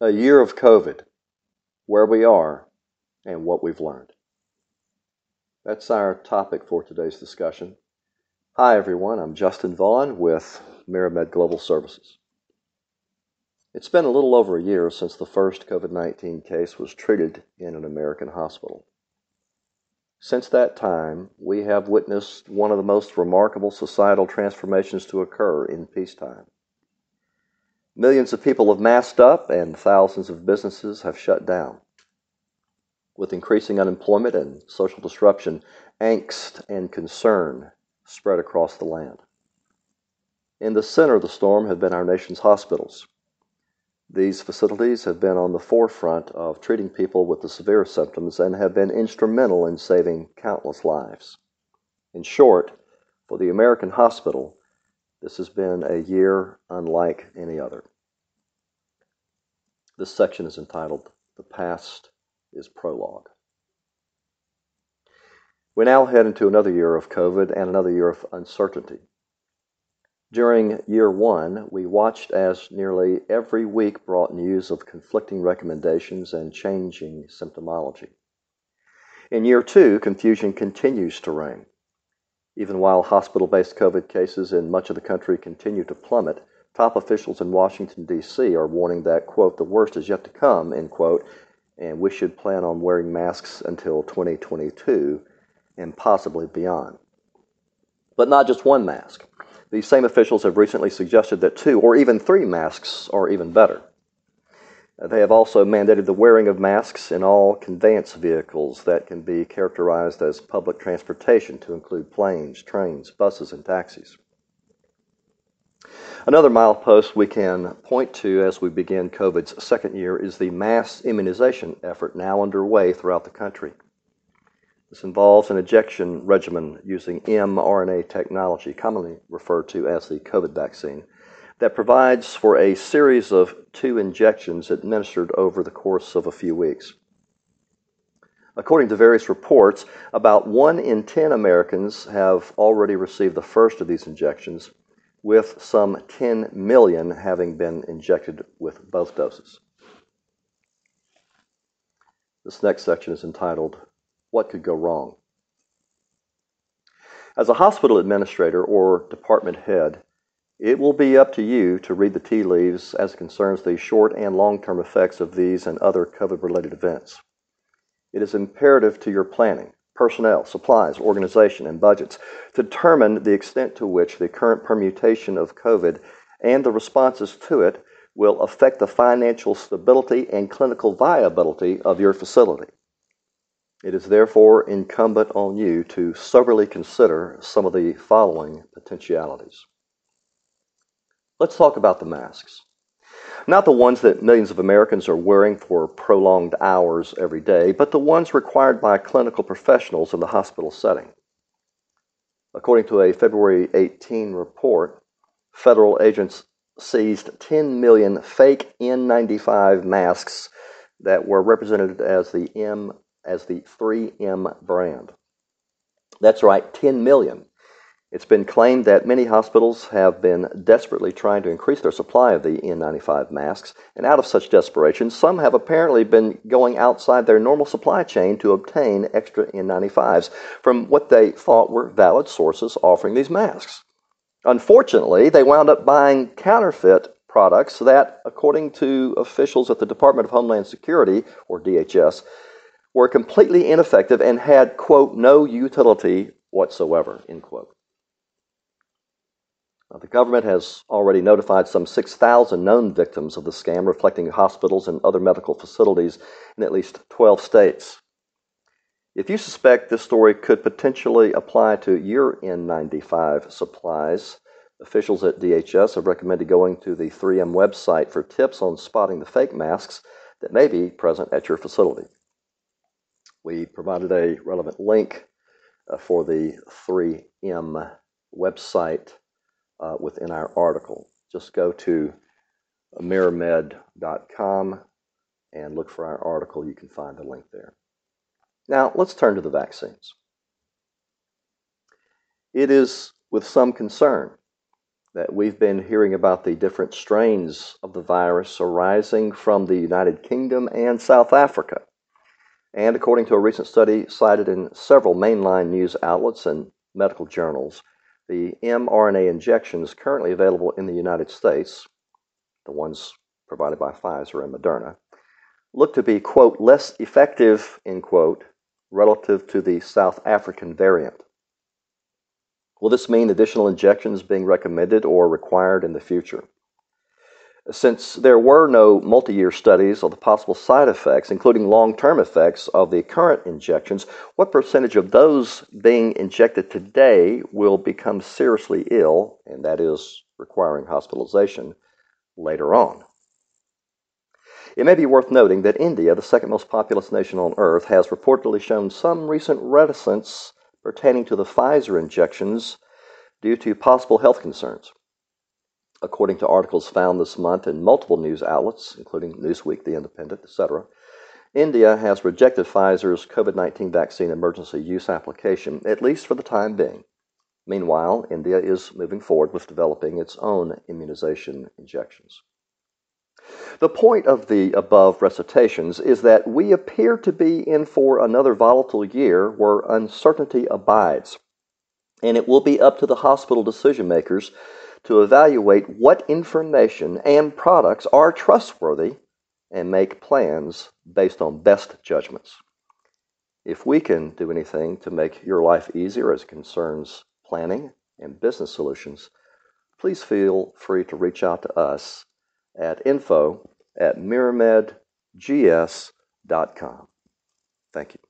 A year of COVID, where we are, and what we've learned. That's our topic for today's discussion. Hi, everyone. I'm Justin Vaughn with Miramed Global Services. It's been a little over a year since the first COVID 19 case was treated in an American hospital. Since that time, we have witnessed one of the most remarkable societal transformations to occur in peacetime. Millions of people have masked up and thousands of businesses have shut down. With increasing unemployment and social disruption, angst and concern spread across the land. In the center of the storm have been our nation's hospitals. These facilities have been on the forefront of treating people with the severe symptoms and have been instrumental in saving countless lives. In short, for the American hospital, this has been a year unlike any other. This section is entitled The Past is Prologue. We now head into another year of COVID and another year of uncertainty. During year one, we watched as nearly every week brought news of conflicting recommendations and changing symptomology. In year two, confusion continues to reign. Even while hospital based COVID cases in much of the country continue to plummet, top officials in Washington, D.C. are warning that, quote, the worst is yet to come, end quote, and we should plan on wearing masks until 2022 and possibly beyond. But not just one mask. These same officials have recently suggested that two or even three masks are even better. They have also mandated the wearing of masks in all conveyance vehicles that can be characterized as public transportation, to include planes, trains, buses, and taxis. Another milepost we can point to as we begin COVID's second year is the mass immunization effort now underway throughout the country. This involves an injection regimen using mRNA technology, commonly referred to as the COVID vaccine that provides for a series of two injections administered over the course of a few weeks. According to various reports, about 1 in 10 Americans have already received the first of these injections, with some 10 million having been injected with both doses. This next section is entitled, What Could Go Wrong? As a hospital administrator or department head, it will be up to you to read the tea leaves as concerns the short and long term effects of these and other COVID related events. It is imperative to your planning, personnel, supplies, organization, and budgets to determine the extent to which the current permutation of COVID and the responses to it will affect the financial stability and clinical viability of your facility. It is therefore incumbent on you to soberly consider some of the following potentialities. Let's talk about the masks. Not the ones that millions of Americans are wearing for prolonged hours every day, but the ones required by clinical professionals in the hospital setting. According to a February 18 report, federal agents seized 10 million fake N95 masks that were represented as the M as the 3M brand. That's right, 10 million. It's been claimed that many hospitals have been desperately trying to increase their supply of the N95 masks, and out of such desperation, some have apparently been going outside their normal supply chain to obtain extra N95s from what they thought were valid sources offering these masks. Unfortunately, they wound up buying counterfeit products that, according to officials at the Department of Homeland Security, or DHS, were completely ineffective and had, quote, no utility whatsoever, end quote. The government has already notified some 6,000 known victims of the scam, reflecting hospitals and other medical facilities in at least 12 states. If you suspect this story could potentially apply to your N95 supplies, officials at DHS have recommended going to the 3M website for tips on spotting the fake masks that may be present at your facility. We provided a relevant link uh, for the 3M website uh, within our article. Just go to miramed.com and look for our article. You can find the link there. Now, let's turn to the vaccines. It is with some concern that we've been hearing about the different strains of the virus arising from the United Kingdom and South Africa. And according to a recent study cited in several mainline news outlets and medical journals, the mRNA injections currently available in the United States, the ones provided by Pfizer and Moderna, look to be, quote, less effective, end quote, relative to the South African variant. Will this mean additional injections being recommended or required in the future? Since there were no multi year studies of the possible side effects, including long term effects of the current injections, what percentage of those being injected today will become seriously ill, and that is requiring hospitalization, later on? It may be worth noting that India, the second most populous nation on earth, has reportedly shown some recent reticence pertaining to the Pfizer injections due to possible health concerns. According to articles found this month in multiple news outlets, including Newsweek, The Independent, etc., India has rejected Pfizer's COVID 19 vaccine emergency use application, at least for the time being. Meanwhile, India is moving forward with developing its own immunization injections. The point of the above recitations is that we appear to be in for another volatile year where uncertainty abides, and it will be up to the hospital decision makers to evaluate what information and products are trustworthy and make plans based on best judgments. If we can do anything to make your life easier as concerns planning and business solutions, please feel free to reach out to us at info at miramedgs.com. Thank you.